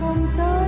他们。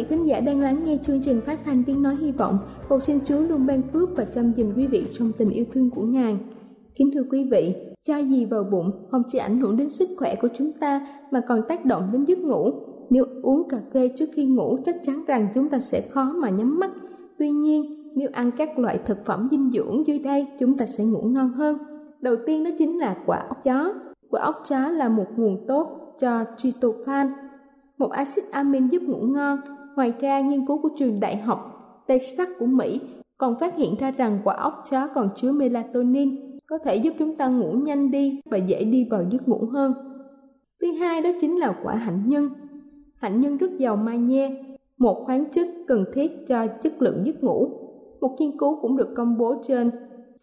Vị khán giả đang lắng nghe chương trình phát thanh tiếng nói hy vọng. Cầu xin Chúa luôn ban phước và chăm dùm quý vị trong tình yêu thương của Ngài. Kính thưa quý vị, cho gì vào bụng không chỉ ảnh hưởng đến sức khỏe của chúng ta mà còn tác động đến giấc ngủ. Nếu uống cà phê trước khi ngủ chắc chắn rằng chúng ta sẽ khó mà nhắm mắt. Tuy nhiên, nếu ăn các loại thực phẩm dinh dưỡng dưới đây chúng ta sẽ ngủ ngon hơn. Đầu tiên đó chính là quả ốc chó. Quả ốc chó là một nguồn tốt cho tryptophan, một axit amin giúp ngủ ngon. Ngoài ra, nghiên cứu của trường đại học Texas của Mỹ còn phát hiện ra rằng quả ốc chó còn chứa melatonin, có thể giúp chúng ta ngủ nhanh đi và dễ đi vào giấc ngủ hơn. Thứ hai đó chính là quả hạnh nhân. Hạnh nhân rất giàu magie, một khoáng chất cần thiết cho chất lượng giấc ngủ. Một nghiên cứu cũng được công bố trên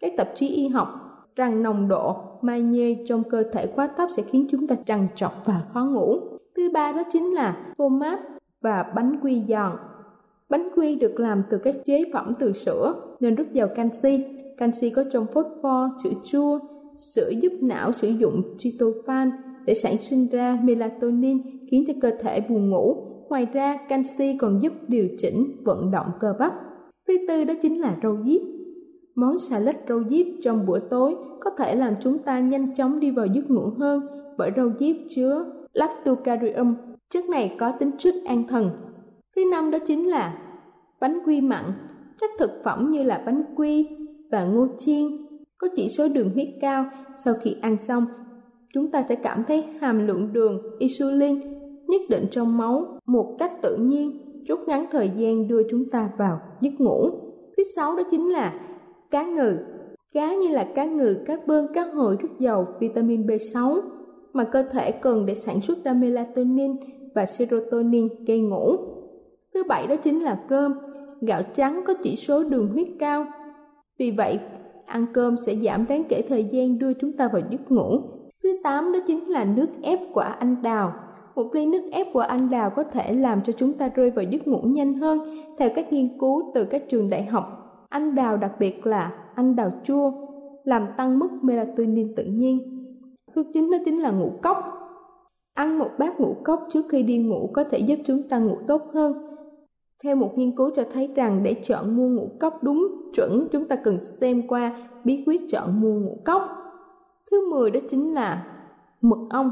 các tạp chí y học rằng nồng độ magie trong cơ thể quá thấp sẽ khiến chúng ta trằn trọc và khó ngủ. Thứ ba đó chính là phô mát và bánh quy giòn. Bánh quy được làm từ các chế phẩm từ sữa nên rất giàu canxi. Canxi có trong phốt pho, sữa chua. Sữa giúp não sử dụng tryptophan để sản sinh ra melatonin khiến cho cơ thể buồn ngủ. Ngoài ra, canxi còn giúp điều chỉnh vận động cơ bắp. Thứ tư đó chính là rau diếp. Món salad rau diếp trong bữa tối có thể làm chúng ta nhanh chóng đi vào giấc ngủ hơn bởi rau diếp chứa lactucarium Chất này có tính chất an thần. Thứ năm đó chính là bánh quy mặn. Các thực phẩm như là bánh quy và ngô chiên có chỉ số đường huyết cao. Sau khi ăn xong, chúng ta sẽ cảm thấy hàm lượng đường insulin nhất định trong máu một cách tự nhiên, rút ngắn thời gian đưa chúng ta vào giấc ngủ. Thứ sáu đó chính là cá ngừ. Cá như là cá ngừ, cá bơn, cá hồi rất giàu vitamin B6 mà cơ thể cần để sản xuất ra melatonin và serotonin gây ngủ. Thứ bảy đó chính là cơm. Gạo trắng có chỉ số đường huyết cao. Vì vậy, ăn cơm sẽ giảm đáng kể thời gian đưa chúng ta vào giấc ngủ. Thứ tám đó chính là nước ép quả anh đào. Một ly nước ép quả anh đào có thể làm cho chúng ta rơi vào giấc ngủ nhanh hơn. Theo các nghiên cứu từ các trường đại học, anh đào đặc biệt là anh đào chua làm tăng mức melatonin tự nhiên. Thứ chín đó chính là ngũ cốc. Ăn một bát ngũ cốc trước khi đi ngủ có thể giúp chúng ta ngủ tốt hơn. Theo một nghiên cứu cho thấy rằng để chọn mua ngũ cốc đúng chuẩn, chúng ta cần xem qua bí quyết chọn mua ngũ cốc. Thứ 10 đó chính là mật ong.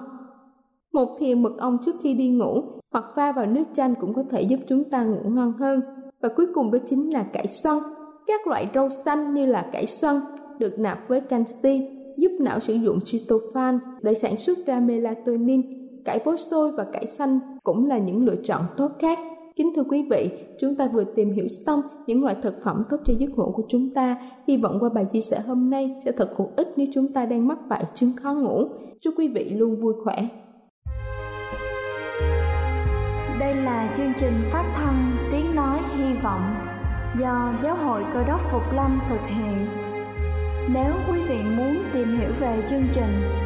Một thìa mật ong trước khi đi ngủ hoặc pha vào nước chanh cũng có thể giúp chúng ta ngủ ngon hơn. Và cuối cùng đó chính là cải xoăn. Các loại rau xanh như là cải xoăn được nạp với canxi, giúp não sử dụng tryptophan để sản xuất ra melatonin. Cải bó xôi và cải xanh cũng là những lựa chọn tốt khác. Kính thưa quý vị, chúng ta vừa tìm hiểu xong những loại thực phẩm tốt cho giấc ngủ của chúng ta. Hy vọng qua bài chia sẻ hôm nay sẽ thật hữu ích nếu chúng ta đang mắc phải chứng khó ngủ. Chúc quý vị luôn vui khỏe. Đây là chương trình phát thanh Tiếng Nói Hy Vọng do Giáo hội Cơ đốc Phục Lâm thực hiện. Nếu quý vị muốn tìm hiểu về chương trình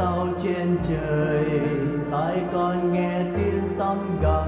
Sao trên trời. Tai con nghe tiếng sấm gào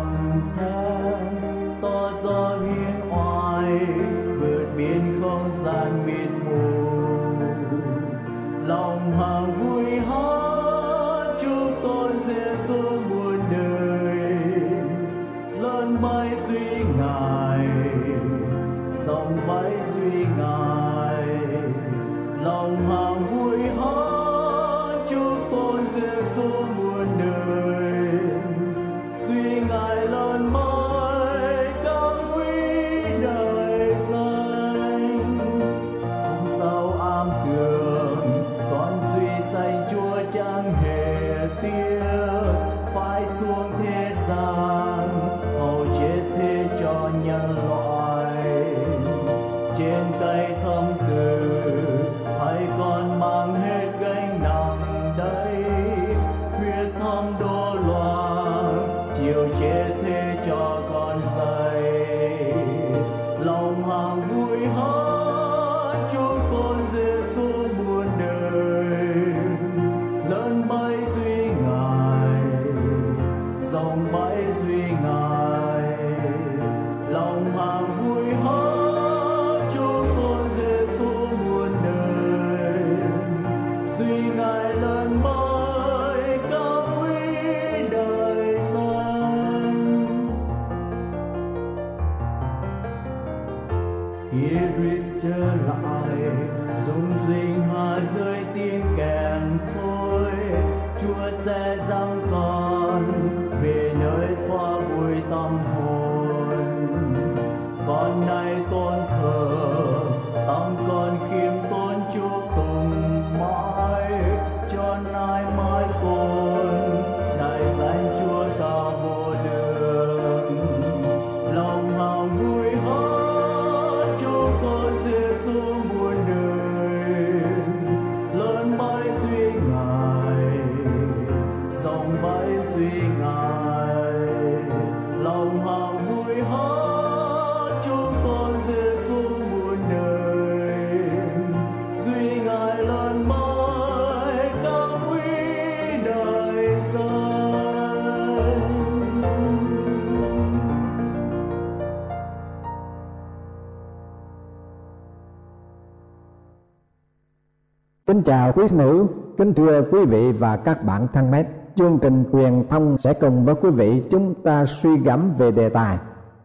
Kính chào quý nữ, kính thưa quý vị và các bạn thân mến. Chương trình truyền thông sẽ cùng với quý vị chúng ta suy gẫm về đề tài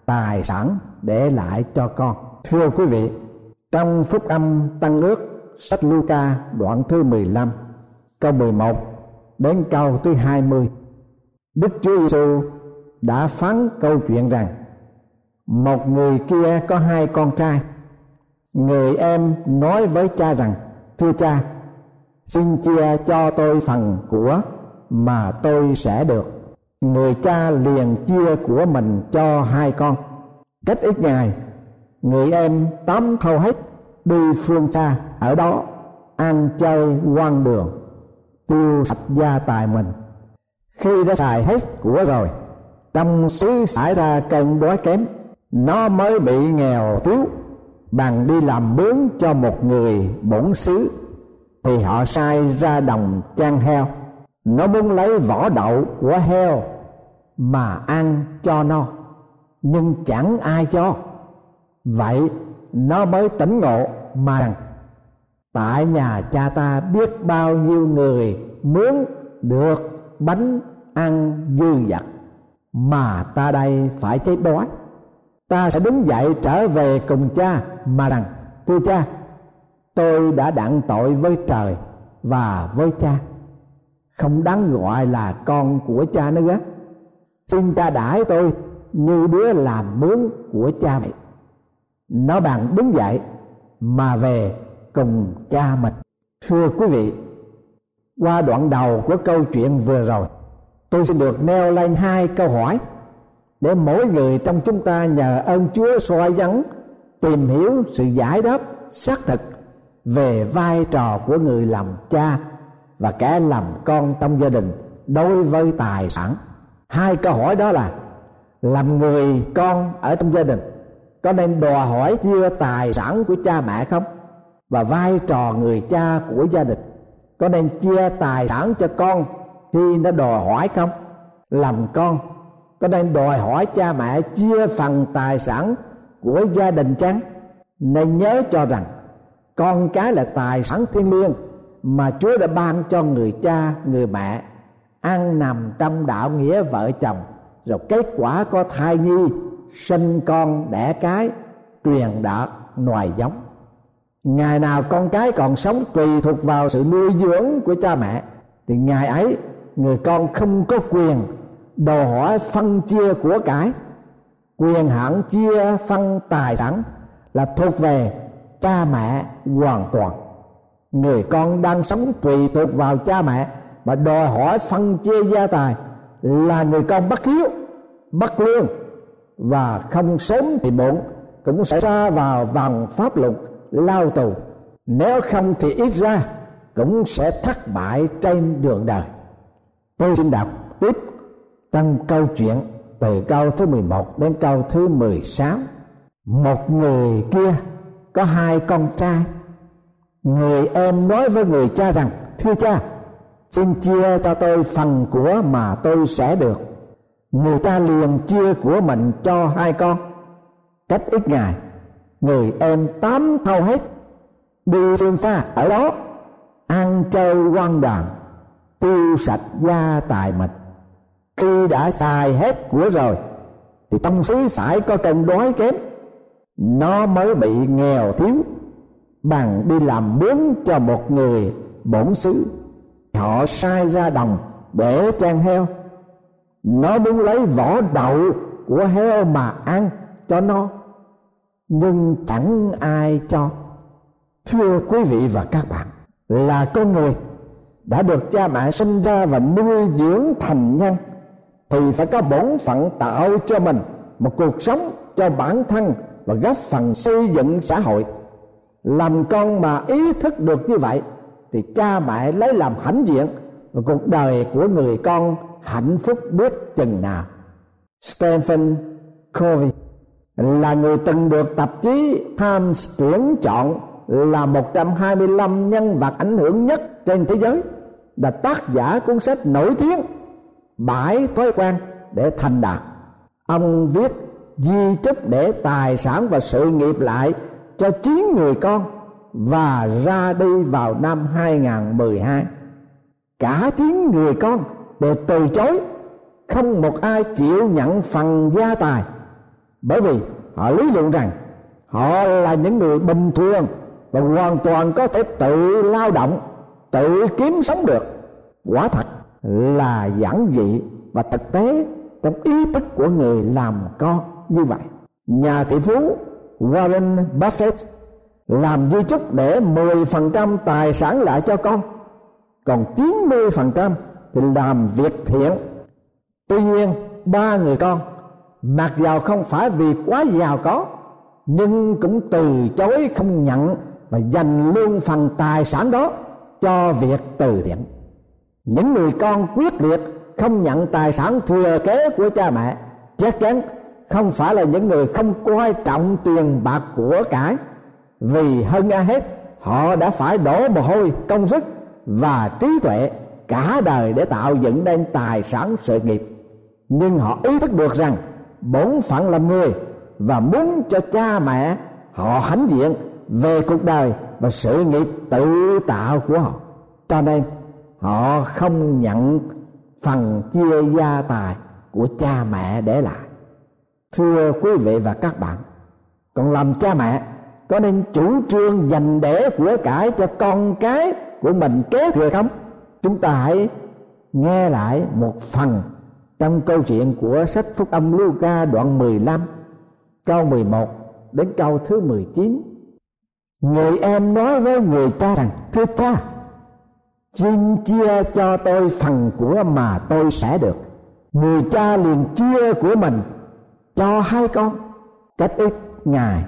tài sản để lại cho con. Thưa quý vị, trong phúc âm Tăng ước sách Luca đoạn thứ 15 câu 11 đến câu thứ 20 Đức Chúa Giêsu đã phán câu chuyện rằng một người kia có hai con trai người em nói với cha rằng thưa cha xin chia cho tôi phần của mà tôi sẽ được. Người cha liền chia của mình cho hai con. Cách ít ngày, người em tắm thâu hết, đi phương xa, ở đó, ăn chơi quan đường, tiêu sạch gia tài mình. Khi đã xài hết của rồi, trong xứ xảy ra cơn đói kém, nó mới bị nghèo thiếu bằng đi làm bướng cho một người bổn xứ thì họ sai ra đồng chăn heo. Nó muốn lấy vỏ đậu của heo mà ăn cho no, nhưng chẳng ai cho. Vậy nó mới tỉnh ngộ mà rằng, tại nhà cha ta biết bao nhiêu người muốn được bánh ăn dư dật, mà ta đây phải chết đói ta sẽ đứng dậy trở về cùng cha mà rằng, thưa cha tôi đã đặng tội với trời và với cha. Không đáng gọi là con của cha nữa xin cha đãi tôi như đứa làm mướn của cha vậy nó bằng đứng dậy mà về cùng cha mình. Thưa quý vị, qua đoạn đầu của câu chuyện vừa rồi, tôi sẽ được nêu lên hai câu hỏi để mỗi người trong chúng ta nhờ ơn Chúa soi dẫn tìm hiểu sự giải đáp xác thực về vai trò của người làm cha và kẻ làm con trong gia đình đối với tài sản. Hai câu hỏi đó là, làm người con ở trong gia đình, có nên đòi hỏi chia tài sản của cha mẹ không? Và vai trò người cha của gia đình, có nên chia tài sản cho con khi nó đòi hỏi không? Làm con, có nên đòi hỏi cha mẹ chia phần tài sản của gia đình chăng? Nên nhớ cho rằng con cái là tài sản thiên liêng mà Chúa đã ban cho người cha, người mẹ, ăn nằm trong đạo nghĩa vợ chồng. Rồi kết quả có thai nhi, sinh con đẻ cái, truyền đạt ngoài giống. Ngày nào con cái còn sống tùy thuộc vào sự nuôi dưỡng của cha mẹ, thì ngày ấy người con không có quyền đòi hỏi phân chia của cải. Quyền hạn chia phân tài sản là thuộc về cha mẹ hoàn toàn. Người con đang sống tùy thuộc vào cha mẹ mà đòi hỏi phân chia gia tài là người con bất hiếu, bất lương và không sớm thì muộn cũng sẽ ra vào vòng pháp luật lao tù. Nếu không thì ít ra cũng sẽ thất bại trên đường đời. Tôi xin đọc tiếp trong câu chuyện từ câu thứ 11 đến câu thứ 16 một người kia có hai con trai. Người em nói với người cha rằng, thưa cha, xin chia cho tôi phần của mà tôi sẽ được. Người ta liền chia của mình cho hai con. Cách ít ngày, người em tám thâu hết, đi xương xa ở đó, ăn chơi quan đàn tiêu sạch gia tài mình khi đã xài hết của rồi, thì tâm xứ sải có cơn đói kém nó mới bị nghèo thiếu, bằng đi làm mướn cho một người bổn xứ. Họ sai ra đồng để trang heo. Nó muốn lấy vỏ đậu của heo mà ăn cho nó nhưng chẳng ai cho. Thưa quý vị và các bạn, là con người đã được cha mẹ sinh ra và nuôi dưỡng thành nhân, thì phải có bổn phận tạo cho mình một cuộc sống cho bản thân và góp phần xây dựng xã hội. Làm con mà ý thức được như vậy, thì cha mẹ lấy làm hãnh diện, và cuộc đời của người con hạnh phúc biết chừng nào. Stephen Covey là người từng được tạp chí Times tuyển chọn là 125 nhân vật ảnh hưởng nhất trên thế giới là tác giả cuốn sách nổi tiếng bãi thói quen để thành đạt. Ông viết di chúc để tài sản và sự nghiệp lại cho chín người con và ra đi vào năm 2012 cả chín người con đều từ chối, không một ai chịu nhận phần gia tài. Bởi vì họ lý luận rằng họ là những người bình thường và hoàn toàn có thể tự lao động, tự kiếm sống được. Quả thật là giản dị và thực tế trong ý thức của người làm con như vậy. Nhà tỷ phú Warren Buffett làm di chúc để 10% tài sản lại cho con. Còn 90% thì làm việc thiện. Tuy nhiên, ba người con, mặc dầu không phải vì quá giàu có, nhưng cũng từ chối không nhận và dành luôn phần tài sản đó cho việc từ thiện. Những người con quyết liệt không nhận tài sản thừa kế của cha mẹ, chắc chắn không phải là những người không coi trọng tiền bạc của cải. Vì hơn ai hết, họ đã phải đổ mồ hôi, công sức và trí tuệ cả đời để tạo dựng nên tài sản sự nghiệp. Nhưng họ ý thức được rằng bổn phận làm người và muốn cho cha mẹ họ hãnh diện về cuộc đời và sự nghiệp tự tạo của họ. Cho nên, họ không nhận phần chia gia tài của cha mẹ để lại thưa quý vị và các bạn, còn làm cha mẹ, có nên chủ trương dành để của cải cho con cái của mình kế thừa không? Chúng ta hãy nghe lại một phần trong câu chuyện của sách Phúc âm Luca đoạn 15 câu 11 đến câu thứ 19 người em nói với người cha rằng, thưa cha, xin chia cho tôi phần của mà tôi sẽ được. Người cha liền chia của mình cho hai con. Cách ít ngày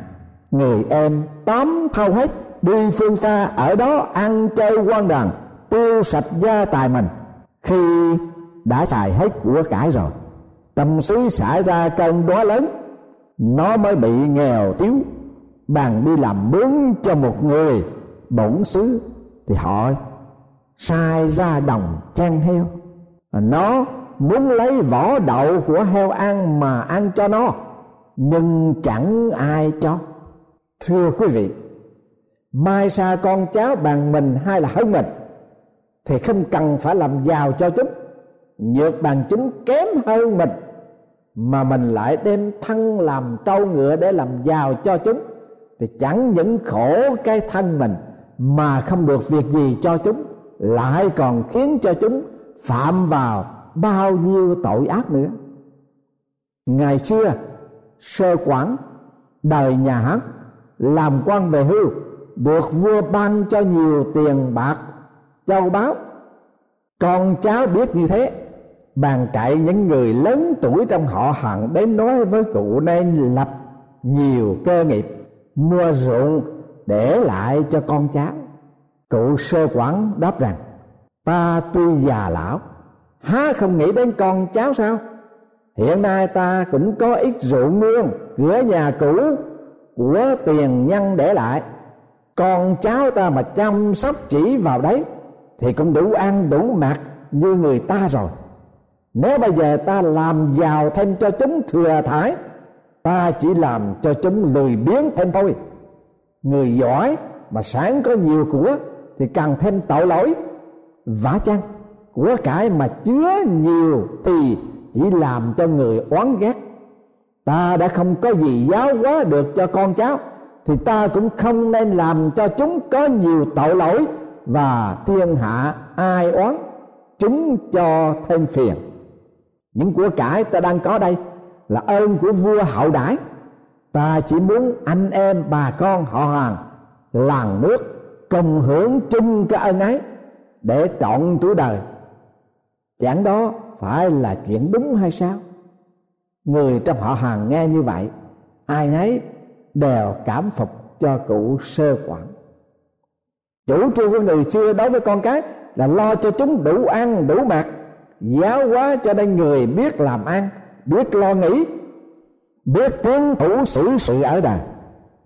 người em tóm thâu hết, đi phương xa, ở đó ăn chơi quan đàn tiêu sạch gia tài mình. Khi đã xài hết của cải rồi, tâm xứ xảy ra cơn đói lớn, nó mới bị nghèo thiếu bằng đi làm mướn cho một người bổn xứ, thì họ sai ra đồng chăn heo. Nó muốn lấy vỏ đậu của heo ăn mà ăn cho nó nhưng chẳng ai cho. Thưa quý vị, mai xa con cháu bằng mình hay là hơn mình, thì không cần phải làm giàu cho chúng. Nhược bằng chúng kém hơn mình, mà mình lại đem thân làm trâu ngựa để làm giàu cho chúng, thì chẳng những khổ cái thân mình mà không được việc gì cho chúng, lại còn khiến cho chúng phạm vào bao nhiêu tội ác nữa. Ngày xưa, sơ quản đời nhà hán làm quan về hưu, được vua ban cho nhiều tiền bạc, châu báu. Con cháu biết như thế, bàn cậy những người lớn tuổi trong họ hàng đến nói với cụ nên lập nhiều cơ nghiệp, mua ruộng để lại cho con cháu. Cụ sơ quản đáp rằng, ta tuy già lão há không nghĩ đến con cháu sao? Hiện nay ta cũng có ít rượu nương cửa nhà cũ của tiền nhân để lại. Con cháu ta mà chăm sóc chỉ vào đấy, thì cũng đủ ăn, đủ mặc như người ta rồi. Nếu bây giờ ta làm giàu thêm cho chúng thừa thải, ta chỉ làm cho chúng lười biếng thêm thôi. Người giỏi mà sáng có nhiều của, thì càng thêm tội lỗi. Vả chăng? Của cải mà chứa nhiều thì chỉ làm cho người oán ghét. Ta đã không có gì giáo hóa được cho con cháu, thì ta cũng không nên làm cho chúng có nhiều tội lỗi và thiên hạ ai oán, chúng cho thêm phiền. Những của cải ta đang có đây là ơn của vua hậu đãi. Ta chỉ muốn anh em bà con họ hàng, làng nước cùng hưởng chung cái ơn ấy để trọn tuổi đời chẳng đó phải là chuyện đúng hay sao? Người trong họ hàng nghe như vậy, ai nấy đều cảm phục cho cụ sơ quản. Chủ trương của người xưa đối với con cái là lo cho chúng đủ ăn, đủ mặc, giáo hóa cho nên người biết làm ăn, biết lo nghĩ, biết tiến thủ xử sự ở đời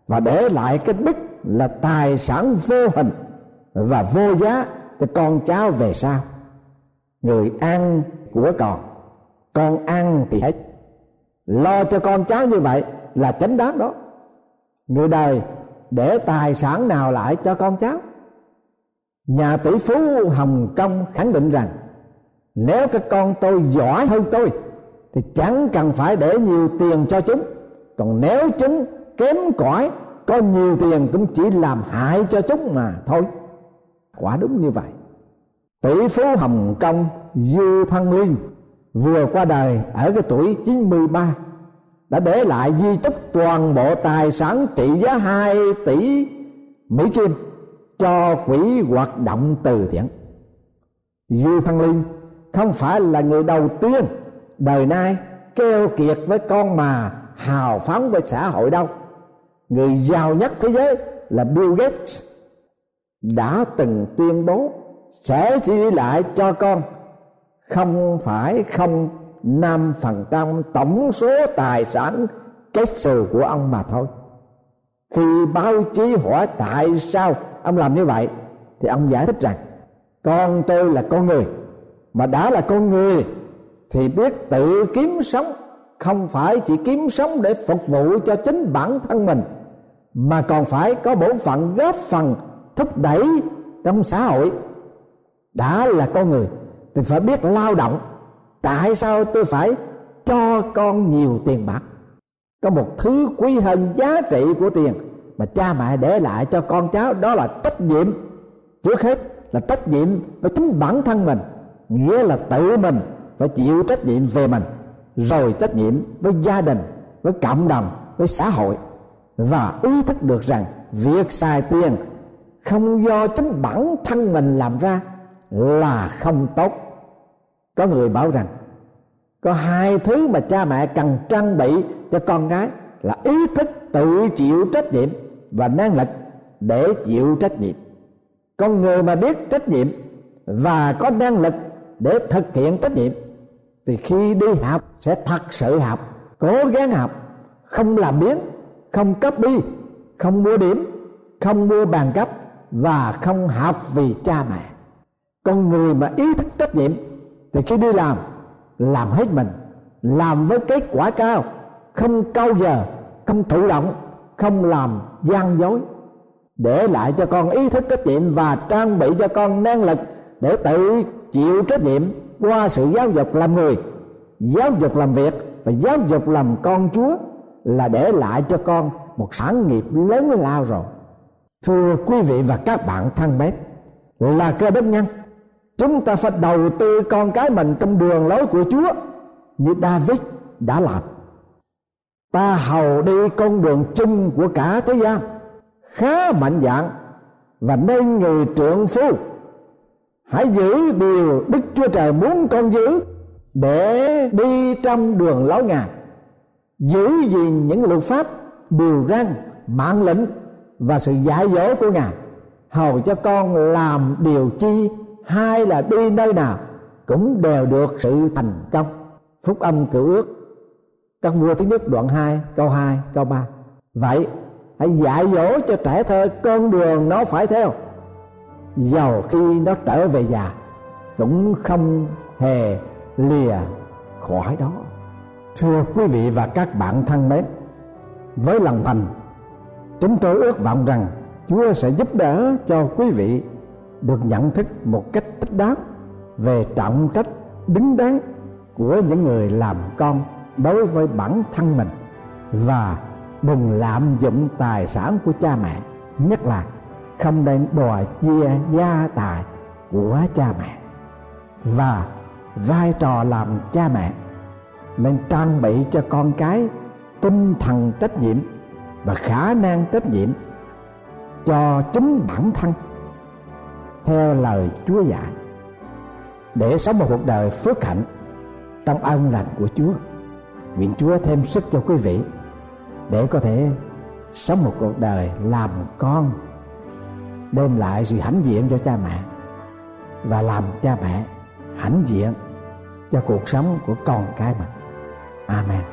và để lại cái đức là tài sản vô hình và vô giá cho con cháu về sau người ăn của còn con ăn thì hết. Lo cho con cháu như vậy là chánh đáng đó. Người đời, để tài sản nào lại cho con cháu? Nhà tỷ phú hồng kông khẳng định rằng, nếu các con tôi giỏi hơn tôi, thì chẳng cần phải để nhiều tiền cho chúng. Còn nếu chúng kém cỏi, có nhiều tiền cũng chỉ làm hại cho chúng mà thôi. Quả đúng như vậy tỷ phú hồng kông du Phan liên vừa qua đời ở cái tuổi 93 đã để lại di chúc toàn bộ tài sản trị giá 2 tỷ Mỹ Kim cho quỹ hoạt động từ thiện. Du Phan Liên không phải là người đầu tiên đời nay keo kiệt với con mà hào phóng với xã hội đâu. Người giàu nhất thế giới là Bill Gates đã từng tuyên bố sẽ ghi lại cho con. Không phải không năm phần trăm tổng số tài sản kết xù của ông mà thôi. Khi báo chí hỏi tại sao ông làm như vậy, thì ông giải thích rằng, con tôi là con người, mà đã là con người thì biết tự kiếm sống. Không phải chỉ kiếm sống để phục vụ cho chính bản thân mình, mà còn phải có bổn phận góp phần thúc đẩy trong xã hội đã là con người thì phải biết lao động. Tại sao tôi phải cho con nhiều tiền bạc? Có một thứ quý hơn giá trị của tiền mà cha mẹ để lại cho con cháu, đó là trách nhiệm. Trước hết là trách nhiệm với chính bản thân mình, nghĩa là tự mình phải chịu trách nhiệm về mình, rồi trách nhiệm với gia đình, với cộng đồng, với xã hội. Và ý thức được rằng việc xài tiền không do chính bản thân mình làm ra là không tốt. Có người bảo rằng, có hai thứ mà cha mẹ cần trang bị cho con gái là ý thức tự chịu trách nhiệm và năng lực để chịu trách nhiệm. Con người mà biết trách nhiệm và có năng lực để thực hiện trách nhiệm thì khi đi học sẽ thật sự học, cố gắng học, không làm biến không cấp đi không mua điểm, không mua bàn cấp và không học vì cha mẹ con người mà ý thức trách nhiệm thì khi đi làm làm hết mình, làm với kết quả cao, không câu giờ không thụ động, không làm gian dối. Để lại cho con ý thức trách nhiệm và trang bị cho con năng lực để tự chịu trách nhiệm qua sự giáo dục làm người, giáo dục làm việc và giáo dục làm con chúa là để lại cho con một sản nghiệp lớn lao rồi. Thưa quý vị và các bạn thân mến, là cơ đốc nhân chúng ta phải đầu tư con cái mình trong đường lối của chúa như david đã làm. Ta hầu đi con đường chung của cả thế gian, khá mạnh dạng và nên người trượng phu. Hãy giữ điều đức chúa trời muốn con giữ để đi trong đường lối ngài. Giữ gìn những luật pháp, điều răn, mạng lệnh và sự dạy dỗ của ngài, hầu cho con làm điều chi hai là đi nơi nào cũng đều được sự thành công. Phúc âm cựu ước, các vua thứ nhất đoạn 2 câu 2 câu 3 vậy, hãy dạy dỗ cho trẻ thơ con đường nó phải theo. Giàu khi nó trở về già, cũng không hề lìa khỏi đó. Thưa quý vị và các bạn thân mến, với lòng thành, chúng tôi ước vọng rằng chúa sẽ giúp đỡ cho quý vị được nhận thức một cách thích đáng về trọng trách, đứng đắn của những người làm con đối với bản thân mình. Và đừng lạm dụng tài sản của cha mẹ, nhất là không nên đòi chia gia tài của cha mẹ. Và vai trò làm cha mẹ nên trang bị cho con cái tinh thần trách nhiệm và khả năng trách nhiệm cho chính bản thân theo lời Chúa dạy, để sống một cuộc đời phước hạnh trong ân lành của Chúa. Nguyện Chúa thêm sức cho quý vị để có thể sống một cuộc đời làm con, đem lại sự hãnh diện cho cha mẹ và làm cha mẹ hãnh diện cho cuộc sống của con cái mình. Amen.